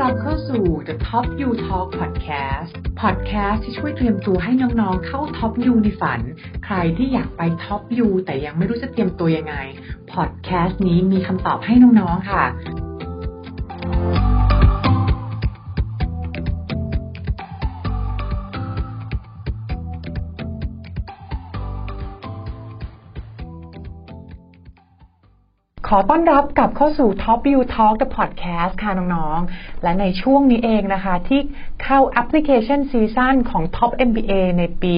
รับเข้าสู่ The Top You Talk Podcast Podcast ที่ช่วยเตรียมตัวให้น้องๆ เข้า Top You ในฝัน ใครที่อยากไป Top You แต่ยังไม่รู้จะเตรียมตัวยังไง Podcast นี้มีคำตอบให้น้องๆ ค่ะ ขอต้อนรับกลับเข้าสู่ Top U Talk the Podcast ค่ะน้องๆ และในช่วงนี้เองนะคะ ที่เข้า application season ของ Top MBA ในปี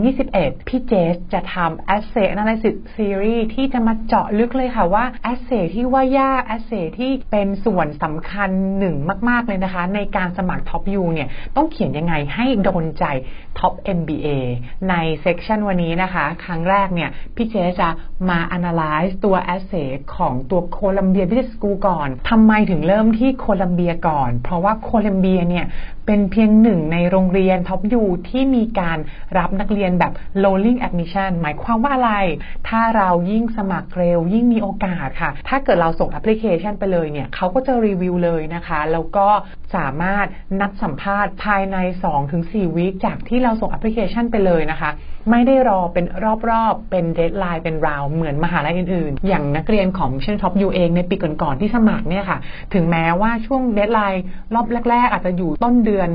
2021 พี่เจสจะทำ Essay Analysis Series ที่จะมาเจาะลึกเลยค่ะว่า Essay ที่ว่ายาก Asset ที่เป็นส่วนสำคัญหนึ่งมาก ๆ เลยนะคะ ในการสมัคร Top U เนี่ยต้องเขียนยังไงให้โดนใจ Top MBA ใน session วันนี้นะคะ ครั้งแรกเนี่ยพี่เจสจะมา analyze ตัว Asset ขของตัวโคลัมเบียบิสสกูก่อนทำไมถึงเริ่มที่โคลัมเบียก่อน เพราะว่าโคลัมเบียเนี่ยเป็นเพียงหนึ่งในโรงเรียน Top U ที่มีการรับนักเรียนแบบ rolling admission หมายความว่าอะไร ถ้าเรายิ่งสมัครเร็วยิ่งมีโอกาสค่ะ ถ้าเกิดเราส่งแอปพลิเคชันไปเลยเนี่ยเขาก็จะรีวิวเลยนะคะ แล้วก็สามารถนัดสัมภาษณ์ภายใน 2-4 week จากที่เราส่งแอปพลิเคชันไปเลยนะคะ ไม่ได้รอเป็นรอบๆ เป็น deadline เป็น round เหมือนมหาลัยอื่นๆ อย่างนักเรียนของเช่น Top U เองในปีก่อนๆที่สมัครเนี่ยค่ะ ถึงแม้ว่าช่วง deadline รอบแรก ๆ อาจจะอยู่ต้นเดือน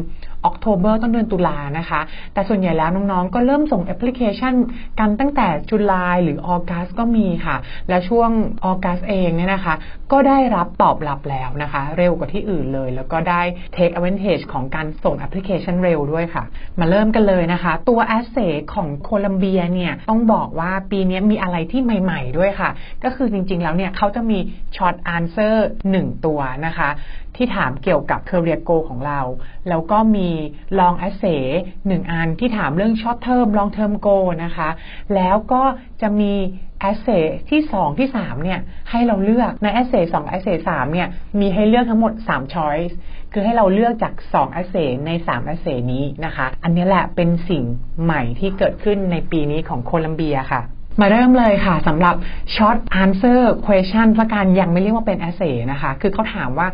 October ต้นเดือนตุลานะคะ แต่ส่วนใหญ่แล้วน้องๆ ก็เริ่มส่งแอปพลิเคชันกันตั้งแต่ July หรือ August ก็มีค่ะ และช่วง August เองเนี่ยนะคะ ก็ได้รับตอบรับแล้วนะคะ เร็วกว่าที่อื่นเลย แล้วก็ได้ take advantage ของการส่งแอปพลิเคชันเร็วด้วยค่ะ มาเริ่มกันเลยนะคะ ตัว a s s e ของโคลัมเบียเนี่ยต้องบอกว่าปีนี้มีอะไรที่ใหม่ ๆ ด้วยค่ะ ก็คือจริงๆแล้วเนี่ยเขาจะมี short answer 1 ตัวนะคะ ที่ถามเกี่ยวกับ career Go ของเรา แล้วก็มี long essay หนึ่งอันที่ถามเรื่อง short term long term Go นะคะ แล้วก็จะมี essay ที่ 2 ที่ 3 เนี่ย ให้เราเลือก ใน essay 2 essay 3 เนี่ย มีให้เลือกทั้งหมด 3 choice คือให้เราเลือกจาก 2 essay ใน 3 essay นี้นะคะ อันนี้แหละเป็นสิ่งใหม่ที่เกิดขึ้นในปีนี้ของโคลัมเบียค่ะ มาเริ่มเลยค่ะสำหรับ short answer question ละกันยังไม่เรียกว่าเป็น essay นะคะ คือเขาถามว่า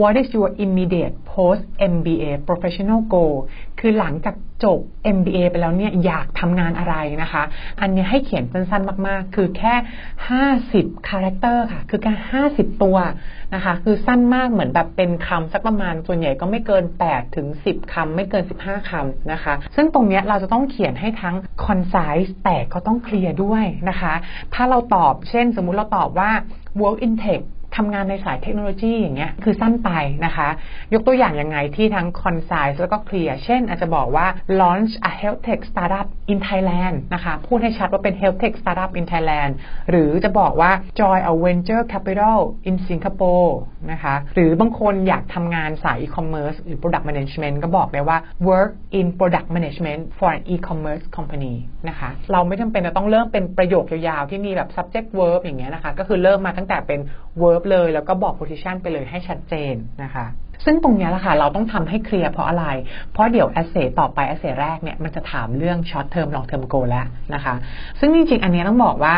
what is your immediate post MBA professional goal คือหลังจากจบ MBA ไปแล้วเนี่ยอยากทำงานอะไรนะคะ อันนี้ให้เขียนสั้นๆมาก ๆ คือแค่ 50 character ค่ะ คือแค่50 ตัวนะคะ คือสั้นมากเหมือนแบบเป็นคำสักประมาณส่วนใหญ่ก็ไม่เกิน 8 ถึง 10 คำไม่เกิน 15 คำนะคะ ซึ่งตรงนี้เราจะต้องเขียนให้ทั้ง concise แต่ก็ต้องเคลียร์ด้วยนะคะ ถ้าเราตอบเช่นสมมุติเราตอบว่า work in tech ทำงานในสายเทคโนโลยีอย่างเงี้ยคือสั้นไปนะคะ ยกตัวอย่างยังไงที่ทั้ง concise แล้วก็ clear เช่น อาจจะบอกว่า launch a health tech startup in Thailand นะคะ พูดให้ชัดว่าเป็น health tech startup in Thailand หรือจะบอกว่า join a venture capital in Singapore นะคะหรือบางคนอยากทำงานสาย e-commerce หรือ product management ก็บอกได้ว่า work in product management for an e-commerce company นะคะเราไม่จำเป็นจะต้องเริ่มเป็นประโยคยาวๆที่มีแบบ subject verb อย่างเงี้ยนะคะ ก็คือเริ่มมาตั้งแต่เป็น verb เลย แล้วก็บอก position ไปเลยให้ชัดเจนนะคะ ซึ่งตรงนี้แหละค่ะ เราต้องทำให้เคลียร์เพราะอะไร เพราะเดี๋ยว essay ต่อไป essay แรกเนี่ยมันจะถามเรื่อง short term long term goal แล้วนะคะ ซึ่งจริงๆ อันนี้ต้องบอกว่า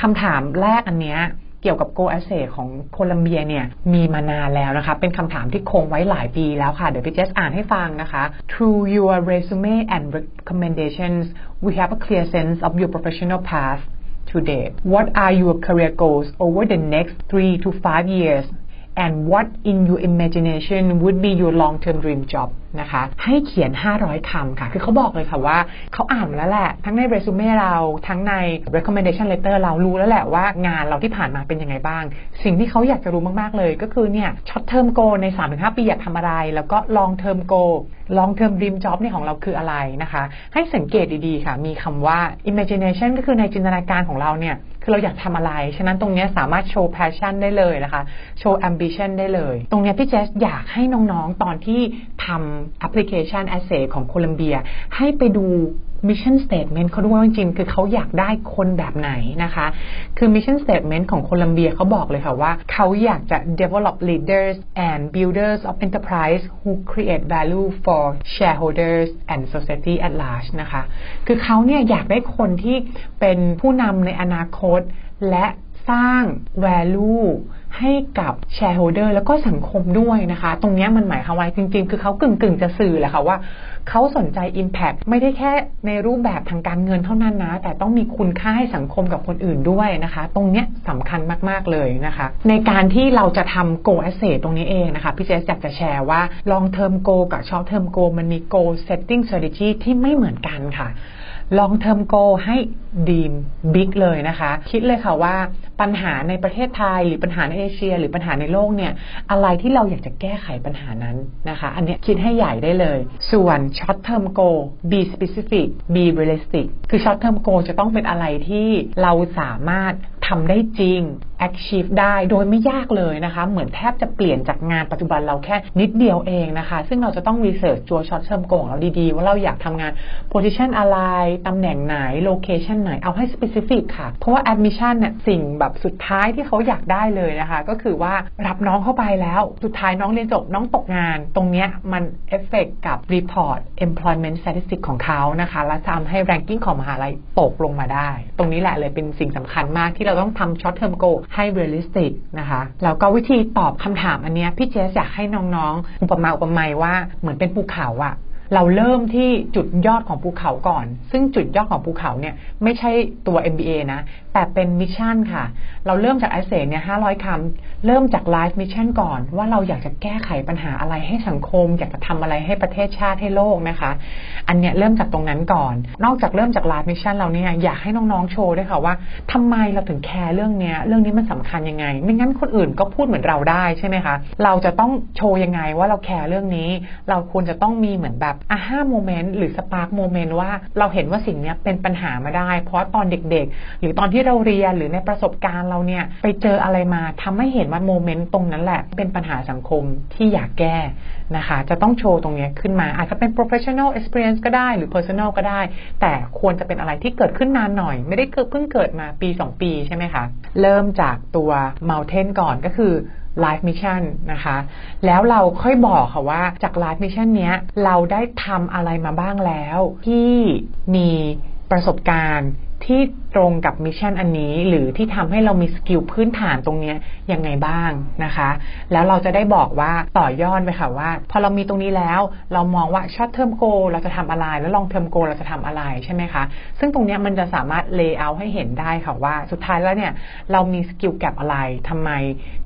คำถามแรกอันเนี้ยเกี่ยวกับ Go Essay ของโคลัมเบียเนี่ยมีมานานแล้วนะคะ เป็นคำถามที่คงไว้หลายปีแล้วค่ะ เดี๋ยวพี่เจสอ่านให้ฟังนะคะ Through your resume and recommendations we have a clear sense of your professional path to date? What are your career goals over the next three to five years? And what in your imagination would be your long-term dream job? นะคะ ให้เขียน 500 คำค่ะ คือเขาบอกเลยค่ะว่าเขาอ่านมาแล้วแหละ ทั้งในเรซูเม่เรา ทั้งใน recommendation letter เรารู้แล้วแหละว่างานเราที่ผ่านมาเป็นยังไงบ้าง สิ่งที่เขาอยากจะรู้มาก ๆ เลย ก็คือเนี่ย short term goal ใน 3-5 ปีอยากทำอะไร แล้วก็ long term goal long term dream job เนี่ยของเราคืออะไรนะคะ ให้สังเกตดี ๆ ค่ะ มีคำว่า imagination ก็คือในจินตนาการของเราเนี่ย คือเราอยากทำอะไร ฉะนั้นตรงนี้สามารถโชว์ passion ได้เลยนะคะ โชว์ ambition ได้เลย ตรงนี้พี่เจสอยากให้น้องๆ ตอนที่ทำแอปพลิเคชัน Essay ของโคลัมเบีย ให้ไปดู Mission Statement เขาด้วยจริงๆคือเขาอยากได้คนแบบไหนนะคะ คือ Mission Statement ของโคลัมเบียเขาบอกเลยค่ะว่าเขาอยากจะ develop leaders and builders of enterprise who create value for shareholders and society at large นะคะ คือเขาเนี่ยอยากได้คนที่เป็นผู้นำในอนาคตและสร้าง value ให้กับแชร์โฮเดอร์แล้วก็สังคมด้วยนะคะ ตรงนี้มันหมายความว่าจริง ๆ คือเขากึ่งๆ จะสื่อแหละค่ะว่าเขาสนใจ Impact ไม่ได้แค่ในรูปแบบทางการเงินเท่านั้นนะ แต่ต้องมีคุณค่าให้สังคมกับคนอื่นด้วยนะคะ ตรงนี้สำคัญมากๆเลยนะคะ ในการที่เราจะทำ Go Asset ตรงนี้เองนะคะ พี่เจสอยากจะแชร์ว่า Long Term Go กับ Short Term Go มันมี Go Setting Strategy ที่ไม่เหมือนกันค่ะ long term goal ให้ดีมบิ๊กเลยนะคะ คิดเลยค่ะว่า ปัญหาในประเทศไทย หรือปัญหาในเอเชีย หรือปัญหาในโลกเนี่ยอะไรที่เราอยากจะแก้ไขปัญหานั้นนะคะ อันนี้คิดให้ใหญ่ได้เลย ส่วน short term goal be specific be realistic คือ short term goal จะต้องเป็นอะไรที่เราสามารถทำได้จริง achieve ได้โดยไม่ยากเลยนะคะ เหมือนแทบจะเปลี่ยนจากงานปัจจุบันเราแค่นิดเดียวเองนะคะ ซึ่งเราจะต้อง research ตัว short term goal ของเราดีๆ ว่าเราอยากทำงาน position อะไร ตำแหน่งไหน location ไหน เอาให้ specific ค่ะ เพราะว่า admission เนี่ยสิ่งแบบสุดท้ายที่เขาอยากได้เลยนะคะ ก็คือว่ารับน้องเข้าไปแล้ว สุดท้ายน้องเรียนจบน้องตกงาน ตรงเนี้ยมัน effect กับ report employment statistic ของเขานะคะ และทำให้ ranking ของมหาลัยตกลงมาได้ ตรงนี้แหละเลยเป็นสิ่งสำคัญมากที่เราต้องทำ short term goal ให้ realistic นะคะแล้วก็วิธีตอบคำถามอันเนี้ยพี่เจสอยากให้น้องๆ อุปมาอุปไมยว่าเหมือนเป็นภูเขาอะเราเริ่มที่จุดยอดของภูเขาก่อน ซึ่งจุดยอดของภูเขาเนี่ยไม่ใช่ตัว MBA นะแต่เป็น mission ค่ะ เราเริ่มจาก essay เนี่ย500คำ เริ่มจาก life mission ก่อน ว่าเราอยากจะแก้ไขปัญหาอะไรให้สังคม อยากจะทำอะไรให้ประเทศชาติให้โลกนะคะ อันเนี้ยเริ่มจากตรงนั้นก่อน นอกจากเริ่มจาก life mission เราเนี่ยอยากให้น้องๆโชว์ด้วยค่ะว่าทำไมเราถึงแคร์เรื่องเนี้ยเรื่องนี้มันสำคัญยังไง ไม่งั้นคนอื่นก็พูดเหมือนเราได้ใช่ไหมคะ เราจะต้องโชว์ยังไงว่าเราแคร์เรื่องนี้ เราควรจะต้องมีเหมือนแบบ aha moment หรือ spark moment ว่าเราเห็นว่าสิ่งเนี้ยเป็นปัญหามาได้ เพราะตอนเด็กๆ หรือตอนที่ที่เราเรียนหรือในประสบการณ์เราเนี่ยไปเจออะไรมาทำให้เห็นว่า moment ตรงนั้นแหละ เป็นปัญหาสังคมที่อยากแก้นะคะ จะต้องโชว์ตรงนี้ขึ้นมา อาจจะเป็น professional experience ก็ได้หรือ personal ก็ได้ แต่ควรจะเป็นอะไรที่เกิดขึ้นนานหน่อย ไม่ได้เพิ่งเกิดมาปี 2 ปีใช่ไหมคะ เริ่มจากตัว mountain ก่อนก็คือ Life Mission นะคะ แล้วเราค่อยบอกค่ะว่าจาก Life Mission เนี้ยเราได้ทำอะไรมาบ้างแล้ว ที่มีประสบการณ์ที่ตรงกับ mission อันนี้ หรือที่ทำให้เรามี skill พื้นฐานตรงนี้ยังไงบ้างนะคะ แล้วเราจะได้บอกว่าต่อยอดไปค่ะว่า พอเรามีตรงนี้แล้ว เรามองว่า short term goal เราจะทำอะไร แล้ว long term goal เราจะทำอะไรใช่ไหมคะซึ่งตรงนี้มันจะสามารถ layer ให้เห็นได้ค่ะว่าสุดท้ายแล้วเนี่ยเรามี skill gap อะไรทำไม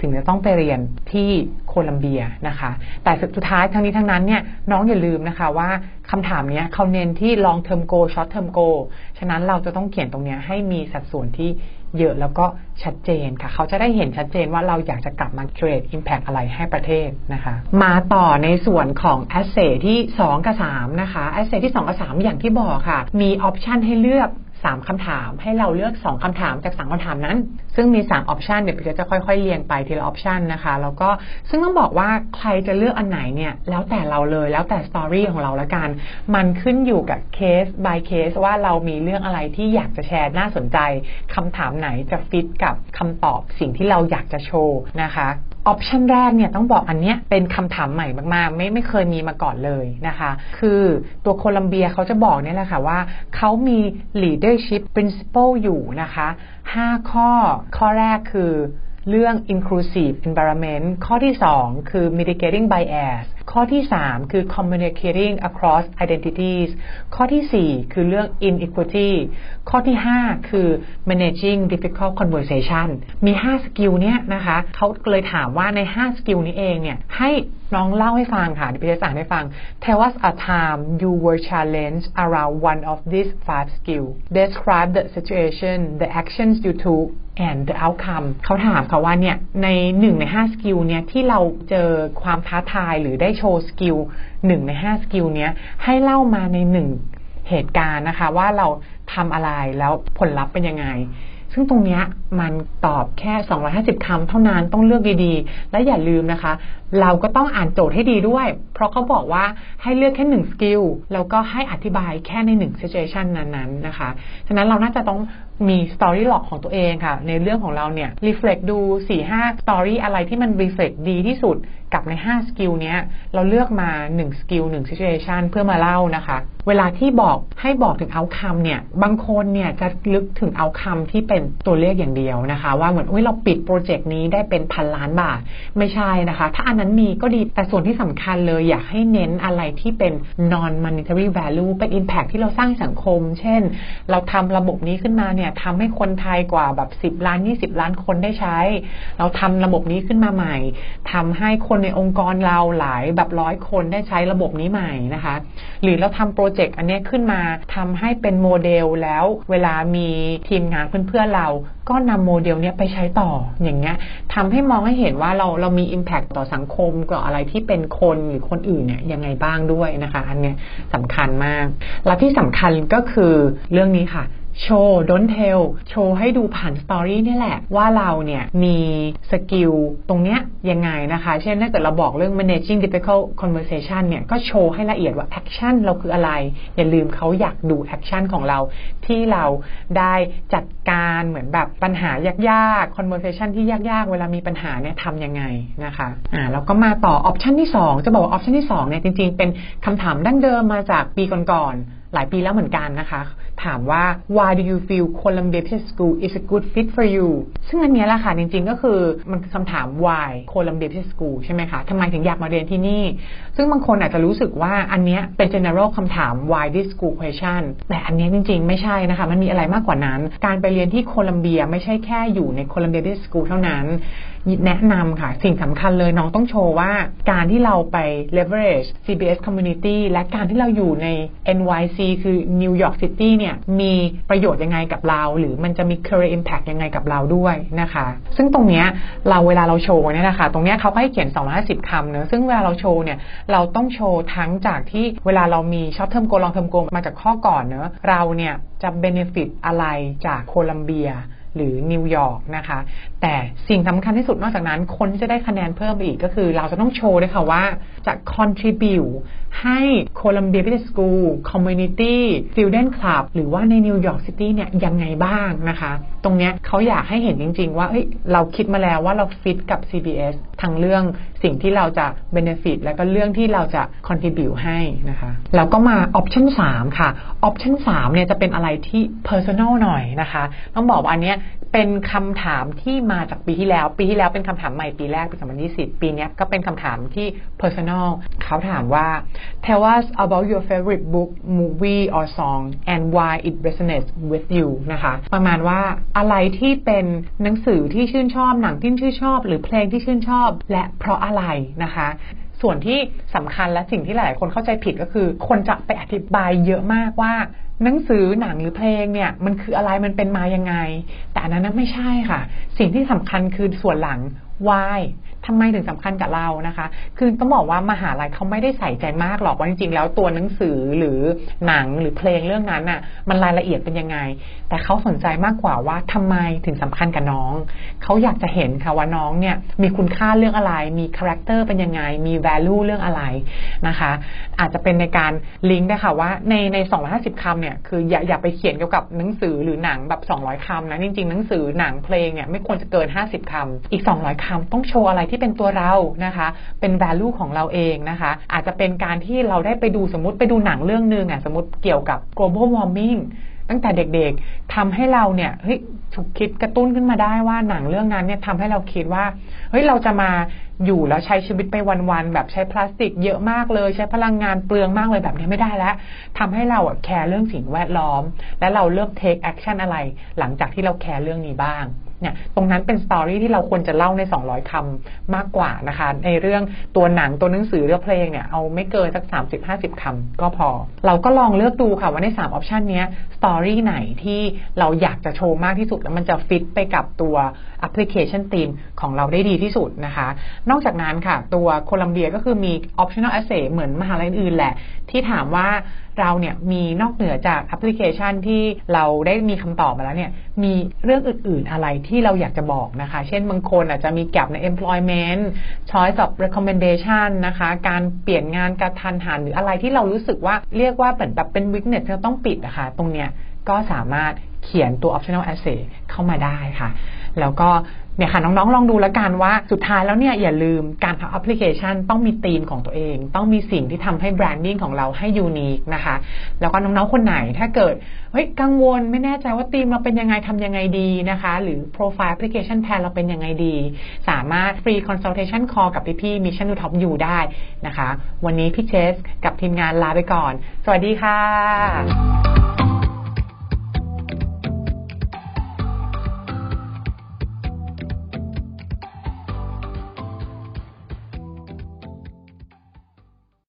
ถึงจะต้องไปเรียนที่โคลัมเบียนะคะ แต่สุดท้ายทั้งนี้ทั้งนั้นเนี่ยน้องอย่าลืมนะคะว่าคำถามนี้เขาเน้นที่ long term goal short term goal ฉะนั้นเราจะต้องเขียนตรงนี้ให้มีสัดส่วนที่เยอะแล้วก็ชัดเจนค่ะ เขาจะได้เห็นชัดเจนว่าเราอยากจะกลับมา create impact อะไรให้ประเทศนะคะ มาต่อในส่วนของ essay ที่ 2 กับ 3 นะคะ asset ที่ 2 กับ 3 อย่างที่บอกค่ะ มี option ให้เลือก 3คำถาม ให้เราเลือก 2คำถามจาก 3คำถามนั้น ซึ่งมี 3 option เดี๋ยวพี่จะค่อยๆ เรียงไปทีละ option นะคะ แล้วก็ซึ่งต้องบอกว่าใครจะเลือกอันไหนเนี่ยแล้วแต่เราเลยแล้วแต่ story ของเราแล้วกัน มันขึ้นอยู่กับเคส by เคสว่าเรามีเรื่องอะไรที่อยากจะแชร์น่าสนใจคำถามไหนจะฟิตกับคำตอบสิ่งที่เราอยากจะโชว์นะคะ option แรกเนี่ยต้องบอกอันเนี้ยเป็นคำถามใหม่มากๆ ไม่ไม่เคยมีมาก่อนเลยนะคะ คือตัวโคลัมเบียเขาจะบอกเนี่ยแหละค่ะว่าเขามี leadership principle อยู่นะคะ 5 ข้อข้อแรกคือเรื่อง inclusive environment ข้อที่ 2 คือ mitigating bias ข้อที่ 3 คือ communicating across identities ข้อที่ 4 คือเรื่อง inequity ข้อที่ 5 คือ managing difficult conversation มี 5 skill เนี้ยนะคะเขาเลยถามว่าใน 5 skill นี้เองเนี่ยให้น้องเล่าให้ฟังค่ะเดี๋ยวพี่จะอ่านให้ฟัง Tell us a time you were challenged around one of these five skills Describe the situation the actions you took and the outcome เขาถามค่ะว่าเนี่ยในหนึ่งในห้า skill เนี่ยที่เราเจอความท้าทายหรือได้โชว์ skill หนึ่งในห้า skill เนี้ยให้เล่ามาในหนึ่งเหตุการณ์นะคะ ว่าเราทำอะไรแล้วผลลัพธ์เป็นยังไง ซึ่งตรงนี้มันตอบแค่ 250คำเท่านั้นต้องเลือกดีๆ และอย่าลืมนะคะ เราก็ต้องอ่านโจทย์ให้ดีด้วย เพราะเขาบอกว่าให้เลือกแค่หนึ่ง skill แล้วก็ให้อธิบายแค่ในหนึ่ง situation นั้นๆนะคะ ฉะนั้นเราน่าจะต้องมี story log ของตัวเองค่ะ ในเรื่องของเราเนี่ย reflect ดู4-5 story อะไรที่มัน reflect ดีที่สุด กับใน5สกิลเนี้ยเราเลือกมา1สกิล1 situation เพื่อมาเล่านะคะ เวลาที่บอกให้บอกถึง outcome เนี่ยบางคนเนี่ยจะลึกถึงเอาคำที่เป็นตัวเลขอย่างเดียวนะคะ ว่าเหมือนอุ้ยเราปิดโปรเจกต์นี้ได้เป็นพันล้านบาทไม่ใช่นะคะ ถ้าอันนั้นมีก็ดีแต่ส่วนที่สำคัญเลยอยากให้เน้นอะไรที่เป็น non monetary value เป็น impact ที่เราสร้างสังคม เช่น เราทำระบบนี้ขึ้นมาเนี่ยทำให้คนไทยกว่าแบบ 10 ล้าน 20 ล้านคนได้ใช้ เราทำระบบนี้ขึ้นมาใหม่ทำให้คนในองค์กรเราหลายแบบร้อยคนได้ใช้ระบบนี้ใหม่นะคะ หรือเราทำโปรเจกต์อันนี้ขึ้นมาทำให้เป็นโมเดลแล้วเวลามีทีมงานเพื่อนๆเราก็นำโมเดลนี้ไปใช้ต่ออย่างเงี้ยทำให้มองให้เห็นว่าเราเรามี Impact ต่อสังคมกับอะไรที่เป็นคนหรือคนอื่นเนี่ยยังไงบ้างด้วยนะคะ อันเนี้ยสำคัญมาก และที่สำคัญก็คือเรื่องนี้ค่ะ show don't tell โชว์ให้ดูผ่าน story นี่แหละ ว่าเราเนี่ยมี skill ตรงเนี้ยยังไงนะคะ เช่นถ้าเกิดเราบอกเรื่อง managing difficult conversation เนี่ยก็โชว์ให้ละเอียดว่า action เราคืออะไร อย่าลืมเขาอยากดู action ของเรา ที่เราได้จัดการเหมือนแบบปัญหายากๆ conversation ที่ยากๆ เวลามีปัญหาเนี่ยทำยังไงนะคะอ่าแล้วก็มาต่อ option ที่ 2 จะบอกว่า option ที่2เนี่ยจริงๆ เป็นคำถามดั้งเดิมมาจากปีก่อนๆ หลายปีแล้วเหมือนกันนะคะ ถามว่า why do you feel Columbia Business School is a good fit for you ซึ่งอันนี้แหละค่ะ จริงๆก็คือมันคือคำถาม why Columbia Business School ใช่ไหมคะทำไมถึงอยากมาเรียนที่นี่ ซึ่งบางคนอาจจะรู้สึกว่าอันนี้เป็น general คำถาม why this school question แต่อันนี้จริงๆ ไม่ใช่นะคะ มันมีอะไรมากกว่านั้น การไปเรียนที่โคลัมเบียไม่ใช่แค่อยู่ใน Columbia Business School เท่านั้น แนะนำค่ะ สิ่งสำคัญเลยน้องต้องโชว์ว่าการที่เราไป leverage CBS community และการที่เราอยู่ใน NYC คือ New York City เนี่ยมีประโยชน์ยังไงกับเรา หรือมันจะมี career impact ยังไงกับเราด้วยนะคะ ซึ่งตรงเนี้ยเราเวลาเราโชว์เนี่ยนะคะตรงเนี้ยเขาให้เขียน 250 คำเนอะซึ่งเวลาเราโชว์เนี่ยเราต้องโชว์ทั้งจากที่เวลาเรามี short term goal long term goal มาจากข้อก่อนเนอะเราเนี่ยจะ benefit อะไรจากโคลัมเบีย หรือนิวยอร์กนะคะ แต่สิ่งสำคัญที่สุดนอกจากนั้น คนที่จะได้คะแนนเพิ่มไปอีกก็คือ เราจะต้องโชว์ด้วยค่ะว่าจะ contribute ให้ Columbia Business School Community Student Club หรือว่าในนิวยอร์กซิตี้เนี่ยยังไงบ้างนะคะ ตรงเนี้ยเขาอยากให้เห็นจริง ๆ ว่าเฮ้ยเราคิดมาแล้วว่าเราฟิตกับ CBS ทั้งเรื่อง สิ่งที่เราจะ benefit และก็เรื่องที่เราจะ contribute ให้นะคะแล้วก็มา option 3 ค่ะ option 3เนี่ยจะเป็นอะไรที่ personal หน่อยนะคะ ต้องบอกว่าอันเนี้ย เป็นคำถามที่มาจากปีที่แล้ว ปีที่แล้วเป็นคำถามใหม่ปีแรกปี2020 ปีนี้ก็เป็นคำถามที่ personal เขาถามว่า tell us about your favorite book movie or song and why it resonates with you นะคะ ประมาณว่าอะไรที่เป็นหนังสือที่ชื่นชอบหนังที่ชื่นชอบ หรือเพลงที่ชื่นชอบ และเพราะอะไรนะคะส่วนที่สำคัญและสิ่งที่หลายคนเข้าใจผิดก็คือ คนจะไปอธิบายเยอะมากว่า หนังสือหนังหรือเพลงเนี่ย มันคืออะไรมันเป็นมายังไง แต่อันนั้นไม่ใช่ค่ะ สิ่งที่สำคัญคือส่วนหลัง why ทำไมถึงสำคัญกับเรานะคะ คือต้องบอกว่ามหาลัยเขาไม่ได้ใส่ใจมากหรอกว่าจริงๆ แล้วตัวหนังสือหรือหนังหรือเพลงเรื่องนั้นน่ะ มันรายละเอียดเป็นยังไง แต่เขาสนใจมากกว่าว่าทำไมถึงสำคัญกับน้อง เขาอยากจะเห็นค่ะว่าน้องเนี่ยมีคุณค่าเรื่องอะไร มีคาแรคเตอร์เป็นยังไง มี value เรื่องอะไรนะคะ อาจจะเป็นในการลิงก์ได้ค่ะว่าในใน 250 คำเนี่ย คืออย่าอย่าไปเขียนเกี่ยวกับหนังสือหรือหนังแบบ 200คำนะ จริงๆ หนังสือหนังเพลงเนี่ยไม่ควรจะเกิน 50คำอีก 200คำต้องโชว์อะไรที่เป็นตัวเรานะคะ เป็น value ของเราเองนะคะ อาจจะเป็นการที่เราได้ไปดูสมมติไปดูหนังเรื่องหนึ่งอะสมมติเกี่ยวกับ global warming ตั้งแต่เด็กๆทำให้เราเนี่ยเฮ้ยถูกคิดกระตุ้นขึ้นมาได้ว่าหนังเรื่องนั้นเนี่ยทำให้เราคิดว่าเฮ้ยเราจะมาอยู่แล้วใช้ชีวิตไปวันๆแบบใช้พลาสติกเยอะมากเลย ใช้พลังงานเปลืองมากเลยแบบนี้ไม่ได้แล้วทำให้เราอะแคร์เรื่องสิ่งแวดล้อม และเราเริ่ม take action อะไร หลังจากที่เราแคร์เรื่องนี้บ้าง เนี่ยตรงนั้นเป็น story ที่เราควรจะเล่าใน 200คำมากกว่านะคะ ในเรื่องตัวหนังตัวหนังสือเรื่องเพลงเนี่ยเอาไม่เกินสัก 30-50คำก็พอ เราก็ลองเลือกดูค่ะว่าใน 3 option นี้ story ไหนที่เราอยากจะโชว์มากที่สุด แล้วมันจะฟิตไปกับตัว application theme ของเราได้ดีที่สุดนะคะ นอกจากนั้นค่ะ ตัวโคลัมเบียก็คือมี optional essay เหมือนมหาลัยอื่นแหละ ที่ถามว่า เราเนี่ยมีนอกเหนือจากแอปพลิเคชันที่เราได้มีคำตอบมาแล้วเนี่ยมีเรื่องอื่นๆอะไรที่เราอยากจะบอกนะคะ เช่นบางคนอาจจะมี gap ใน employment choice of recommendation นะคะ การเปลี่ยนงานกระทันหันหรืออะไรที่เรารู้สึกว่าเรียกว่าเหมือนแบบเป็น weakness ที่เราต้องปิดนะคะ ตรงเนี้ยก็สามารถเขียนตัว optional essay เข้ามาได้ค่ะ แล้วก็ เนี่ยค่ะน้องๆ ลองดูแล้วกันว่าสุดท้ายแล้วเนี่ยอย่าลืมการทำแอปพลิเคชัน ต้องมีธีมของตัวเอง ต้องมีสิ่งที่ทำให้ branding ของเราให้ unique นะคะ แล้วก็น้องๆ คนไหนถ้าเกิดเฮ้ยกังวลไม่แน่ใจว่าธีมเราเป็นยังไงทำยังไงดีนะคะ หรือโปรไฟล์ application plan เราเป็นยังไงดี สามารถ free consultation call กับพี่ๆ Mission To Top U ได้นะคะ วันนี้พี่เจสกับทีมงานลาไปก่อน สวัสดีค่ะ